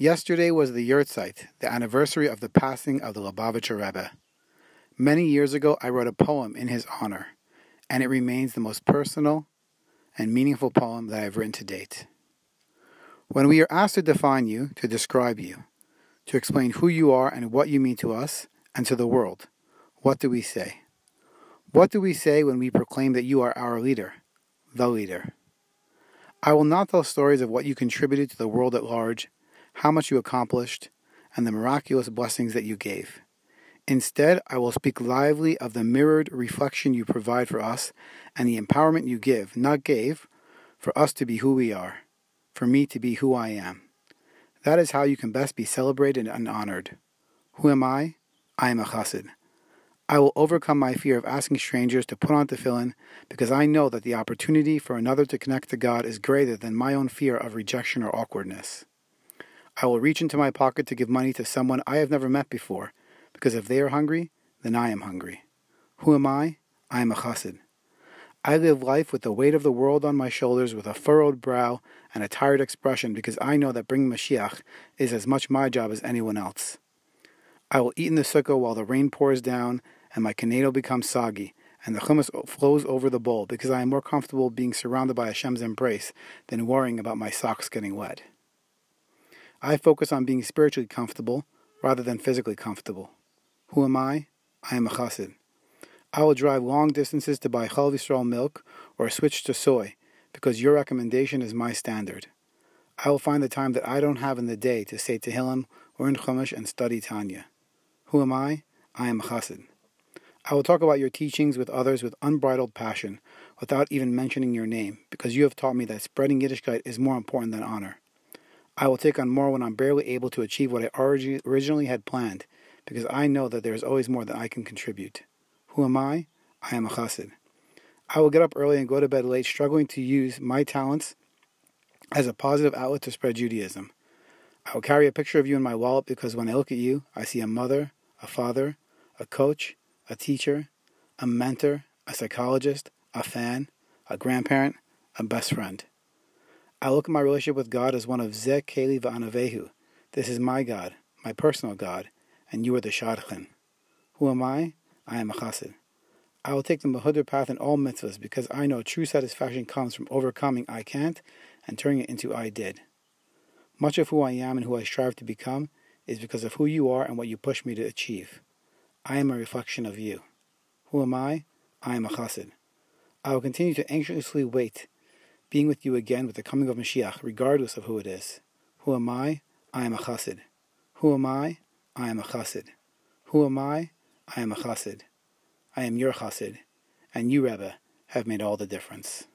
Yesterday was the Yahrzeit, the anniversary of the passing of the Lubavitcher Rebbe. Many years ago, I wrote a poem in his honor, and it remains the most personal and meaningful poem that I have written to date. When we are asked to define you, to describe you, to explain who you are and what you mean to us and to the world, what do we say? What do we say when we proclaim that you are our leader, the leader? I will not tell stories of what you contributed to the world at large how much you accomplished, and the miraculous blessings that you gave. Instead, I will speak lively of the mirrored reflection you provide for us and the empowerment you give, not gave, for us to be who we are, for me to be who I am. That is how you can best be celebrated and honored. Who am I? I am a chassid. I will overcome my fear of asking strangers to put on tefillin because I know that the opportunity for another to connect to God is greater than my own fear of rejection or awkwardness. I will reach into my pocket to give money to someone I have never met before, because if they are hungry, then I am hungry. Who am I? I am a chassid. I live life with the weight of the world on my shoulders with a furrowed brow and a tired expression because I know that bringing Mashiach is as much my job as anyone else. I will eat in the sukkah while the rain pours down and my kanedo becomes soggy and the hummus flows over the bowl because I am more comfortable being surrounded by Hashem's embrace than worrying about my socks getting wet. I focus on being spiritually comfortable rather than physically comfortable. Who am I? I am a chassid. I will drive long distances to buy Chalav Yisrael milk or switch to soy because your recommendation is my standard. I will find the time that I don't have in the day to say Tehillim or in Chumash and study Tanya. Who am I? I am a chassid. I will talk about your teachings with others with unbridled passion, without even mentioning your name, because you have taught me that spreading Yiddishkeit is more important than honor. I will take on more when I'm barely able to achieve what I originally had planned, because I know that there is always more that I can contribute. Who am I? I am a chassid. I will get up early and go to bed late, struggling to use my talents as a positive outlet to spread Judaism. I will carry a picture of you in my wallet because when I look at you, I see a mother, a father, a coach, a teacher, a mentor, a psychologist, a fan, a grandparent, a best friend. I look at my relationship with God as one of Zeh Keli Va'anavehu. This is my God, my personal God, and you are the Shadchan. Who am I? I am a chassid. I will take the Mehudar path in all mitzvahs because I know true satisfaction comes from overcoming I can't and turning it into I did. Much of who I am and who I strive to become is because of who you are and what you push me to achieve. I am a reflection of you. Who am I? I am a chassid. I will continue to anxiously wait being with you again with the coming of Mashiach, regardless of who it is. Who am I? I am a chassid. Who am I? I am a chassid. Who am I? I am a chassid. I am your chassid, and you, Rebbe, have made all the difference.